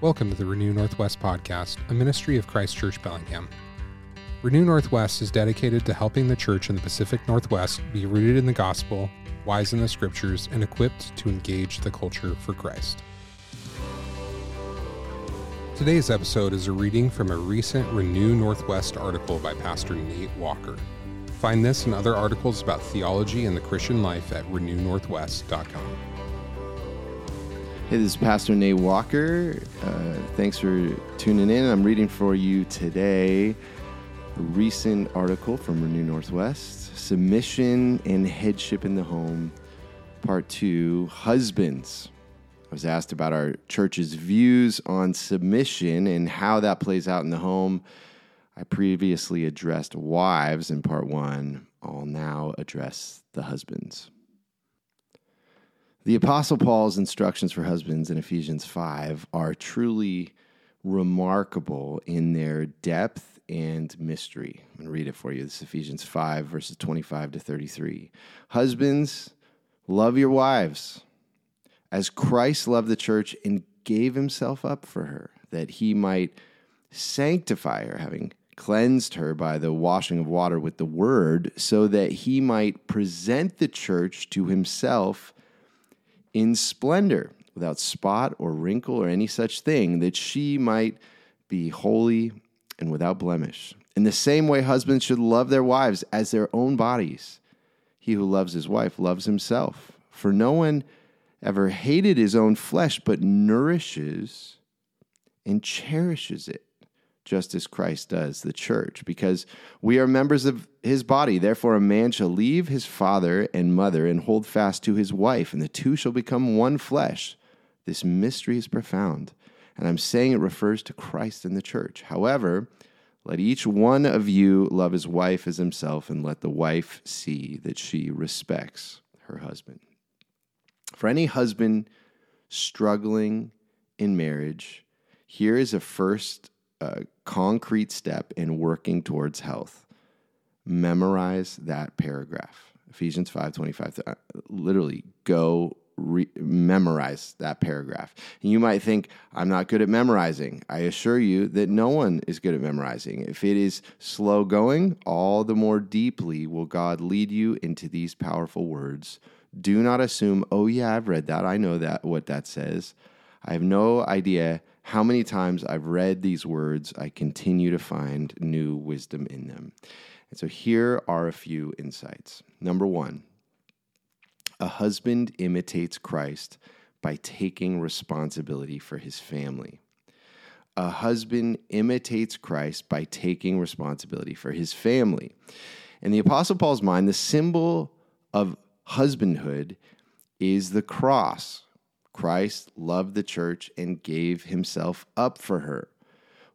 Welcome to the Renew Northwest podcast, a ministry of Christ Church Bellingham. Renew Northwest is dedicated to helping the church in the Pacific Northwest be rooted in the gospel, wise in the scriptures, and equipped to engage the culture for Christ. Today's episode is a reading from a recent Renew Northwest article by Pastor Nate Walker. Find this and other articles about theology and the Christian life at renewnorthwest.com. Hey, this is Pastor Nate Walker. Uh, thanks for tuning in. I'm reading for you today a recent article from Renew Northwest Submission and Headship in the Home, Part 2 Husbands. I was asked about our church's views on submission and how that plays out in the home. I previously addressed wives in Part 1. I'll now address the husbands. The Apostle Paul's instructions for husbands in Ephesians 5 are truly remarkable in their depth and mystery. I'm going to read it for you. This is Ephesians 5, verses 25 to 33. Husbands, love your wives as Christ loved the church and gave himself up for her, that he might sanctify her, having cleansed her by the washing of water with the word, so that he might present the church to himself in splendor, without spot or wrinkle or any such thing, that she might be holy and without blemish. In the same way, husbands should love their wives as their own bodies. He who loves his wife loves himself. For no one ever hated his own flesh, but nourishes and cherishes it just as Christ does the church, because we are members of his body. Therefore, a man shall leave his father and mother and hold fast to his wife, and the two shall become one flesh. This mystery is profound, and I'm saying it refers to Christ and the church. However, let each one of you love his wife as himself, and let the wife see that she respects her husband. For any husband struggling in marriage, here is a first a concrete step in working towards health. Memorize that paragraph. Ephesians 5 25. Uh, literally, go re- memorize that paragraph. And you might think, I'm not good at memorizing. I assure you that no one is good at memorizing. If it is slow going, all the more deeply will God lead you into these powerful words. Do not assume, oh, yeah, I've read that. I know that what that says. I have no idea how many times I've read these words, I continue to find new wisdom in them. And so here are a few insights. Number one, a husband imitates Christ by taking responsibility for his family. A husband imitates Christ by taking responsibility for his family. In the Apostle Paul's mind, the symbol of husbandhood is the cross. Christ loved the church and gave himself up for her.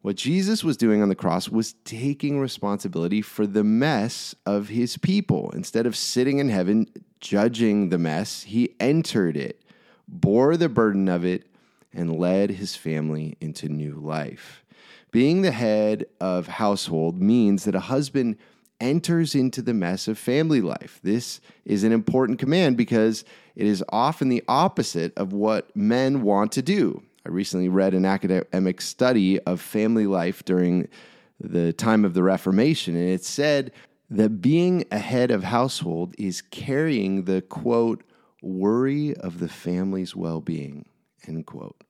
What Jesus was doing on the cross was taking responsibility for the mess of his people. Instead of sitting in heaven judging the mess, he entered it, bore the burden of it, and led his family into new life. Being the head of household means that a husband enters into the mess of family life. This is an important command because it is often the opposite of what men want to do. I recently read an academic study of family life during the time of the Reformation, and it said that being a head of household is carrying the quote, worry of the family's well being, end quote.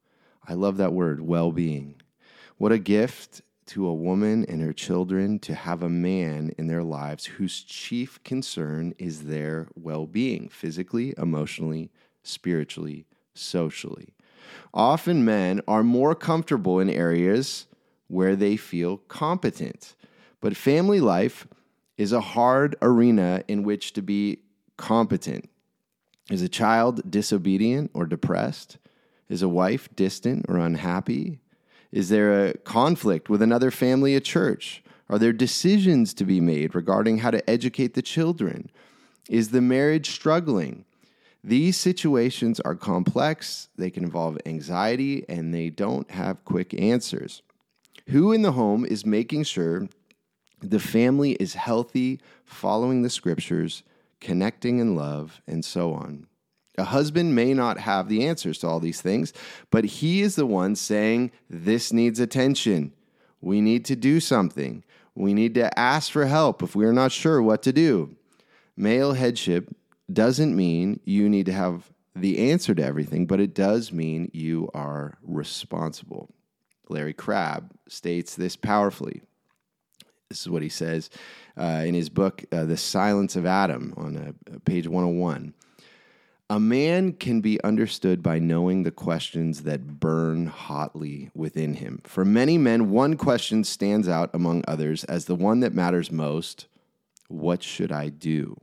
I love that word, well being. What a gift to a woman and her children to have a man in their lives whose chief concern is their well being, physically, emotionally, spiritually, socially. Often men are more comfortable in areas where they feel competent, but family life is a hard arena in which to be competent. Is a child disobedient or depressed? Is a wife distant or unhappy? Is there a conflict with another family at church? Are there decisions to be made regarding how to educate the children? Is the marriage struggling? These situations are complex, they can involve anxiety, and they don't have quick answers. Who in the home is making sure the family is healthy, following the scriptures, connecting in love, and so on? A husband may not have the answers to all these things, but he is the one saying, This needs attention. We need to do something. We need to ask for help if we're not sure what to do. Male headship doesn't mean you need to have the answer to everything, but it does mean you are responsible. Larry Crabb states this powerfully. This is what he says uh, in his book, uh, The Silence of Adam, on uh, page 101. A man can be understood by knowing the questions that burn hotly within him. For many men, one question stands out among others as the one that matters most What should I do?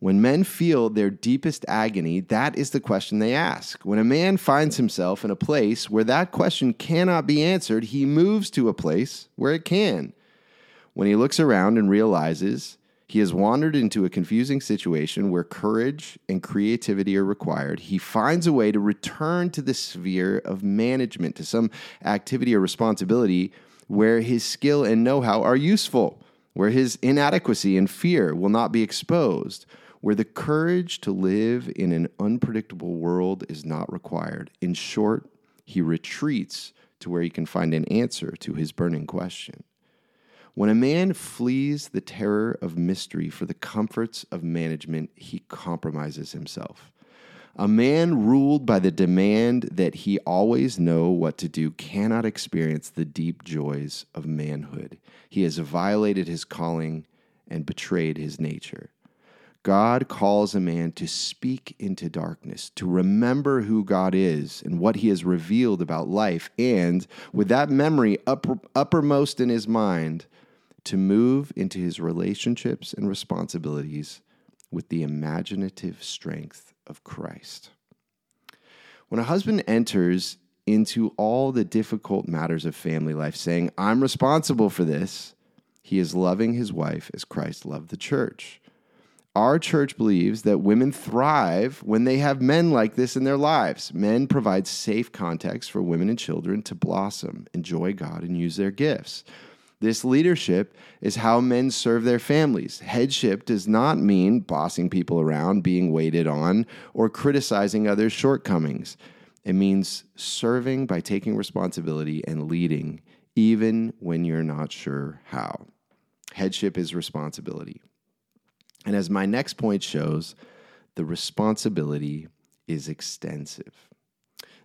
When men feel their deepest agony, that is the question they ask. When a man finds himself in a place where that question cannot be answered, he moves to a place where it can. When he looks around and realizes he has wandered into a confusing situation where courage and creativity are required, he finds a way to return to the sphere of management, to some activity or responsibility where his skill and know how are useful, where his inadequacy and fear will not be exposed where the courage to live in an unpredictable world is not required. In short, he retreats to where he can find an answer to his burning question. When a man flees the terror of mystery for the comforts of management, he compromises himself. A man ruled by the demand that he always know what to do cannot experience the deep joys of manhood. He has violated his calling and betrayed his nature. God calls a man to speak into darkness, to remember who God is and what he has revealed about life, and with that memory upper, uppermost in his mind, to move into his relationships and responsibilities with the imaginative strength of Christ. When a husband enters into all the difficult matters of family life, saying, I'm responsible for this, he is loving his wife as Christ loved the church. Our church believes that women thrive when they have men like this in their lives. Men provide safe context for women and children to blossom, enjoy God, and use their gifts. This leadership is how men serve their families. Headship does not mean bossing people around, being waited on, or criticizing others' shortcomings. It means serving by taking responsibility and leading, even when you're not sure how. Headship is responsibility. And as my next point shows, the responsibility is extensive.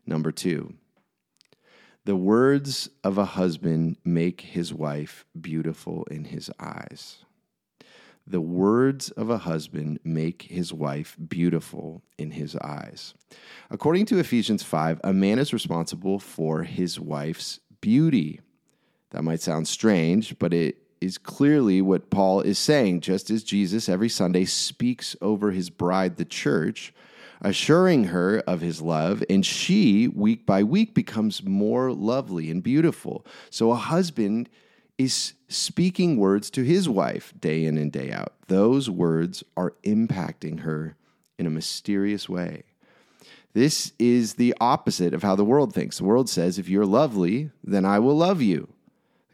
Number two, the words of a husband make his wife beautiful in his eyes. The words of a husband make his wife beautiful in his eyes. According to Ephesians 5, a man is responsible for his wife's beauty. That might sound strange, but it is clearly what Paul is saying, just as Jesus every Sunday speaks over his bride, the church, assuring her of his love, and she, week by week, becomes more lovely and beautiful. So a husband is speaking words to his wife day in and day out. Those words are impacting her in a mysterious way. This is the opposite of how the world thinks. The world says, if you're lovely, then I will love you.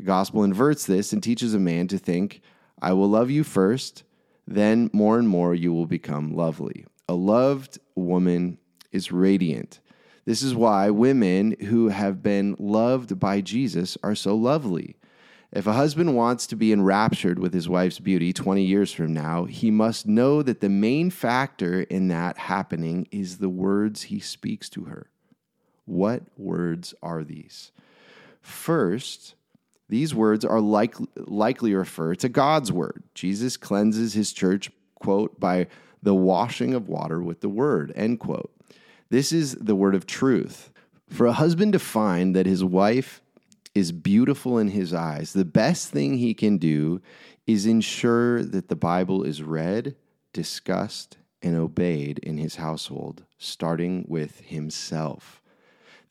The gospel inverts this and teaches a man to think, I will love you first, then more and more you will become lovely. A loved woman is radiant. This is why women who have been loved by Jesus are so lovely. If a husband wants to be enraptured with his wife's beauty 20 years from now, he must know that the main factor in that happening is the words he speaks to her. What words are these? First, these words are like, likely refer to God's word. Jesus cleanses his church, quote, by the washing of water with the word, end quote. This is the word of truth. For a husband to find that his wife is beautiful in his eyes, the best thing he can do is ensure that the Bible is read, discussed, and obeyed in his household, starting with himself.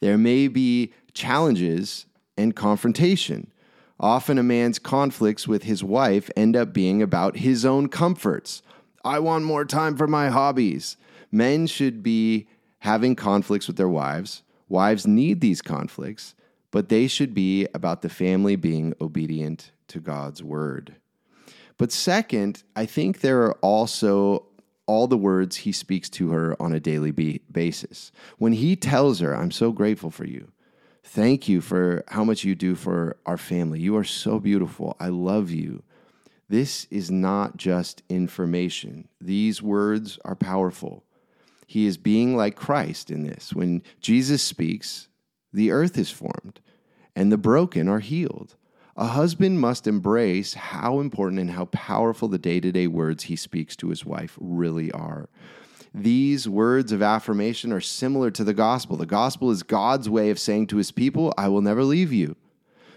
There may be challenges and confrontation. Often a man's conflicts with his wife end up being about his own comforts. I want more time for my hobbies. Men should be having conflicts with their wives. Wives need these conflicts, but they should be about the family being obedient to God's word. But second, I think there are also all the words he speaks to her on a daily basis. When he tells her, I'm so grateful for you. Thank you for how much you do for our family. You are so beautiful. I love you. This is not just information. These words are powerful. He is being like Christ in this. When Jesus speaks, the earth is formed and the broken are healed. A husband must embrace how important and how powerful the day to day words he speaks to his wife really are. These words of affirmation are similar to the gospel. The gospel is God's way of saying to his people, I will never leave you.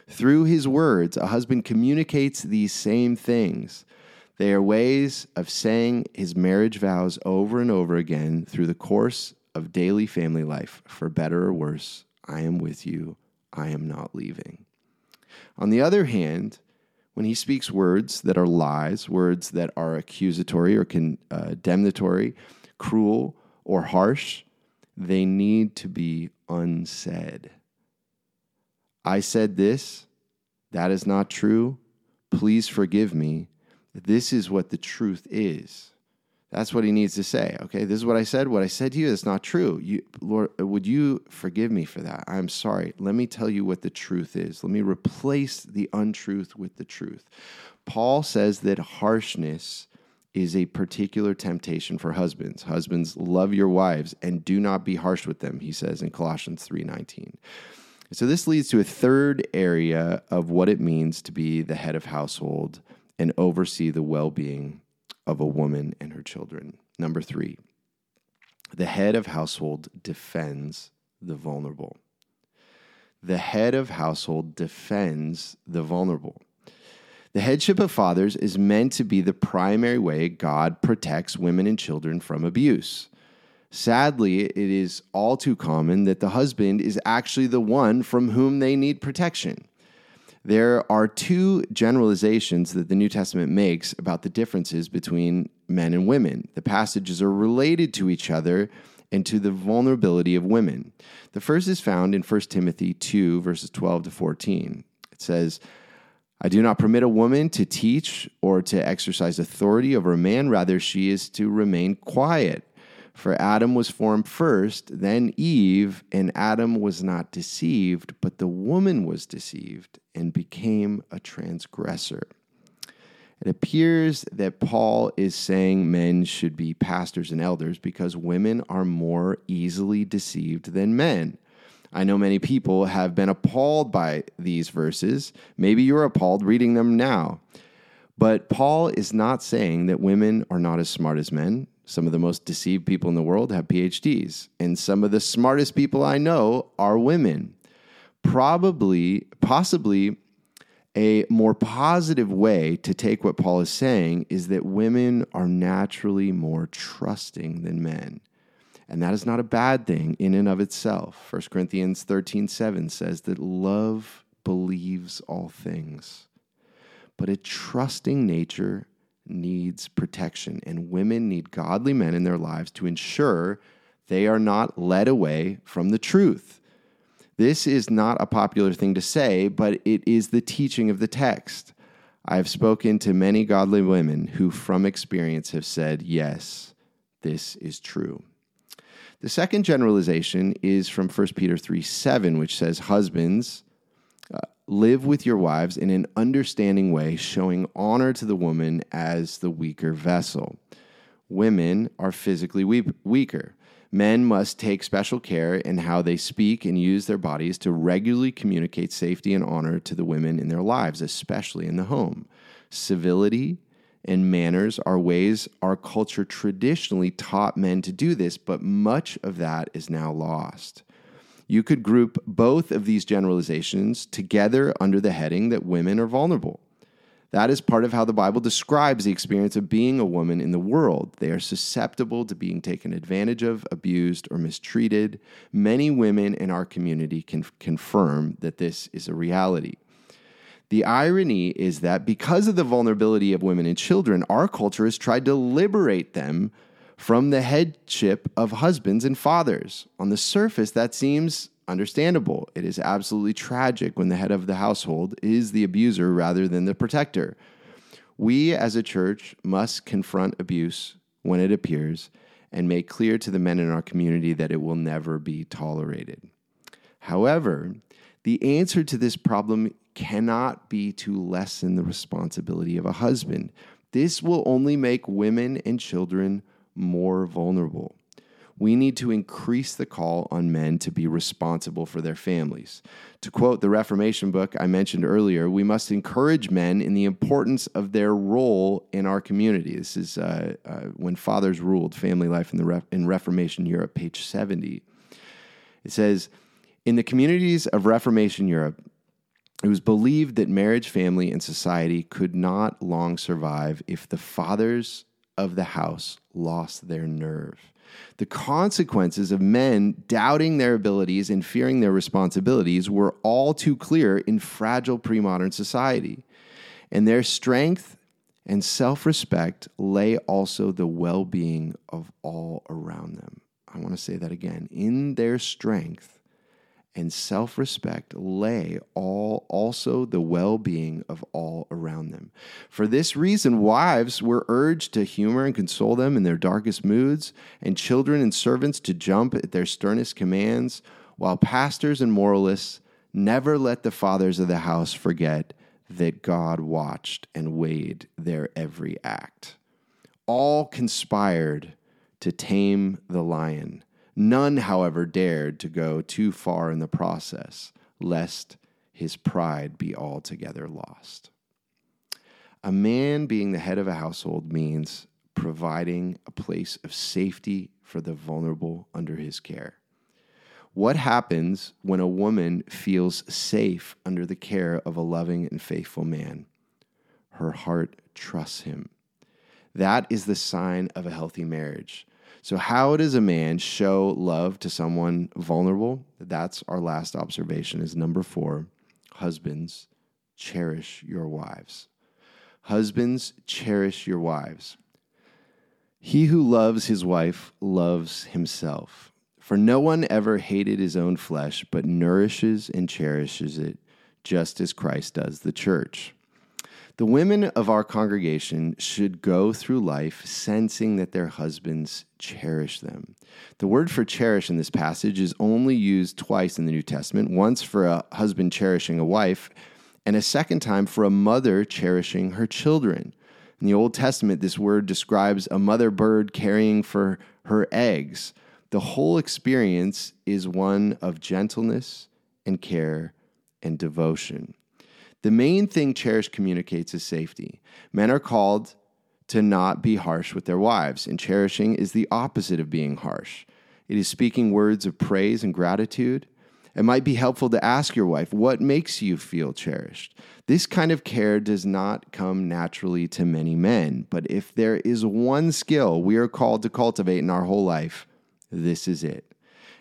Through his words, a husband communicates these same things. They are ways of saying his marriage vows over and over again through the course of daily family life. For better or worse, I am with you, I am not leaving. On the other hand, when he speaks words that are lies, words that are accusatory or condemnatory, uh, cruel, or harsh, they need to be unsaid. I said this, that is not true. Please forgive me. This is what the truth is. That's what he needs to say. Okay, this is what I said. What I said to you is not true. You, Lord, would you forgive me for that? I'm sorry. Let me tell you what the truth is. Let me replace the untruth with the truth. Paul says that harshness is a particular temptation for husbands. Husbands, love your wives and do not be harsh with them, he says in Colossians 3:19. So this leads to a third area of what it means to be the head of household and oversee the well-being of a woman and her children. Number three, the head of household defends the vulnerable. The head of household defends the vulnerable. The headship of fathers is meant to be the primary way God protects women and children from abuse. Sadly, it is all too common that the husband is actually the one from whom they need protection. There are two generalizations that the New Testament makes about the differences between men and women. The passages are related to each other and to the vulnerability of women. The first is found in 1 Timothy 2, verses 12 to 14. It says, I do not permit a woman to teach or to exercise authority over a man, rather, she is to remain quiet for Adam was formed first, then Eve, and Adam was not deceived, but the woman was deceived and became a transgressor. It appears that Paul is saying men should be pastors and elders because women are more easily deceived than men. I know many people have been appalled by these verses. Maybe you're appalled reading them now. But Paul is not saying that women are not as smart as men. Some of the most deceived people in the world have PhDs, and some of the smartest people I know are women. Probably, possibly, a more positive way to take what Paul is saying is that women are naturally more trusting than men. And that is not a bad thing in and of itself. 1 Corinthians 13 7 says that love believes all things. But a trusting nature needs protection, and women need godly men in their lives to ensure they are not led away from the truth. This is not a popular thing to say, but it is the teaching of the text. I have spoken to many godly women who, from experience, have said, Yes, this is true. The second generalization is from 1 Peter 3 7, which says, Husbands, uh, live with your wives in an understanding way, showing honor to the woman as the weaker vessel. Women are physically weaker. Men must take special care in how they speak and use their bodies to regularly communicate safety and honor to the women in their lives, especially in the home. Civility and manners are ways our culture traditionally taught men to do this, but much of that is now lost. You could group both of these generalizations together under the heading that women are vulnerable. That is part of how the Bible describes the experience of being a woman in the world. They are susceptible to being taken advantage of, abused, or mistreated. Many women in our community can confirm that this is a reality. The irony is that because of the vulnerability of women and children, our culture has tried to liberate them from the headship of husbands and fathers. On the surface, that seems understandable. It is absolutely tragic when the head of the household is the abuser rather than the protector. We as a church must confront abuse when it appears and make clear to the men in our community that it will never be tolerated. However, the answer to this problem cannot be to lessen the responsibility of a husband. This will only make women and children more vulnerable we need to increase the call on men to be responsible for their families. To quote the Reformation book I mentioned earlier, we must encourage men in the importance of their role in our community. This is uh, uh, when fathers ruled family life in the Re- in Reformation Europe, page 70. It says, in the communities of Reformation Europe, it was believed that marriage, family, and society could not long survive if the fathers of the house lost their nerve. The consequences of men doubting their abilities and fearing their responsibilities were all too clear in fragile pre modern society. And their strength and self respect lay also the well being of all around them. I want to say that again. In their strength and self respect lay all also the well being of all around them. For this reason, wives were urged to humor and console them in their darkest moods, and children and servants to jump at their sternest commands, while pastors and moralists never let the fathers of the house forget that God watched and weighed their every act. All conspired to tame the lion None, however, dared to go too far in the process, lest his pride be altogether lost. A man being the head of a household means providing a place of safety for the vulnerable under his care. What happens when a woman feels safe under the care of a loving and faithful man? Her heart trusts him. That is the sign of a healthy marriage. So, how does a man show love to someone vulnerable? That's our last observation. Is number four husbands, cherish your wives. Husbands, cherish your wives. He who loves his wife loves himself. For no one ever hated his own flesh, but nourishes and cherishes it, just as Christ does the church. The women of our congregation should go through life sensing that their husbands cherish them. The word for cherish in this passage is only used twice in the New Testament once for a husband cherishing a wife, and a second time for a mother cherishing her children. In the Old Testament, this word describes a mother bird caring for her eggs. The whole experience is one of gentleness and care and devotion. The main thing Cherish communicates is safety. Men are called to not be harsh with their wives, and cherishing is the opposite of being harsh. It is speaking words of praise and gratitude. It might be helpful to ask your wife, What makes you feel cherished? This kind of care does not come naturally to many men, but if there is one skill we are called to cultivate in our whole life, this is it.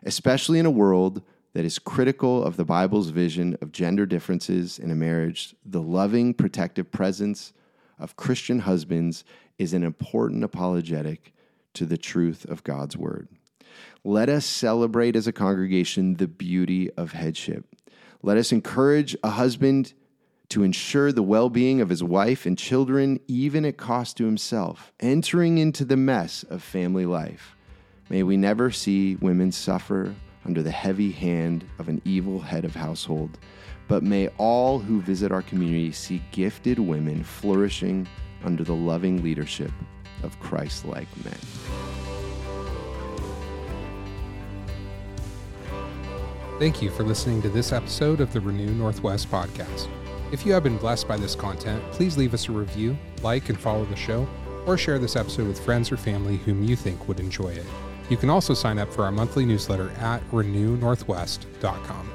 Especially in a world that is critical of the Bible's vision of gender differences in a marriage, the loving, protective presence of Christian husbands is an important apologetic to the truth of God's word. Let us celebrate as a congregation the beauty of headship. Let us encourage a husband to ensure the well being of his wife and children, even at cost to himself, entering into the mess of family life. May we never see women suffer under the heavy hand of an evil head of household. But may all who visit our community see gifted women flourishing under the loving leadership of Christ like men. Thank you for listening to this episode of the Renew Northwest podcast. If you have been blessed by this content, please leave us a review, like and follow the show, or share this episode with friends or family whom you think would enjoy it. You can also sign up for our monthly newsletter at renewnorthwest.com.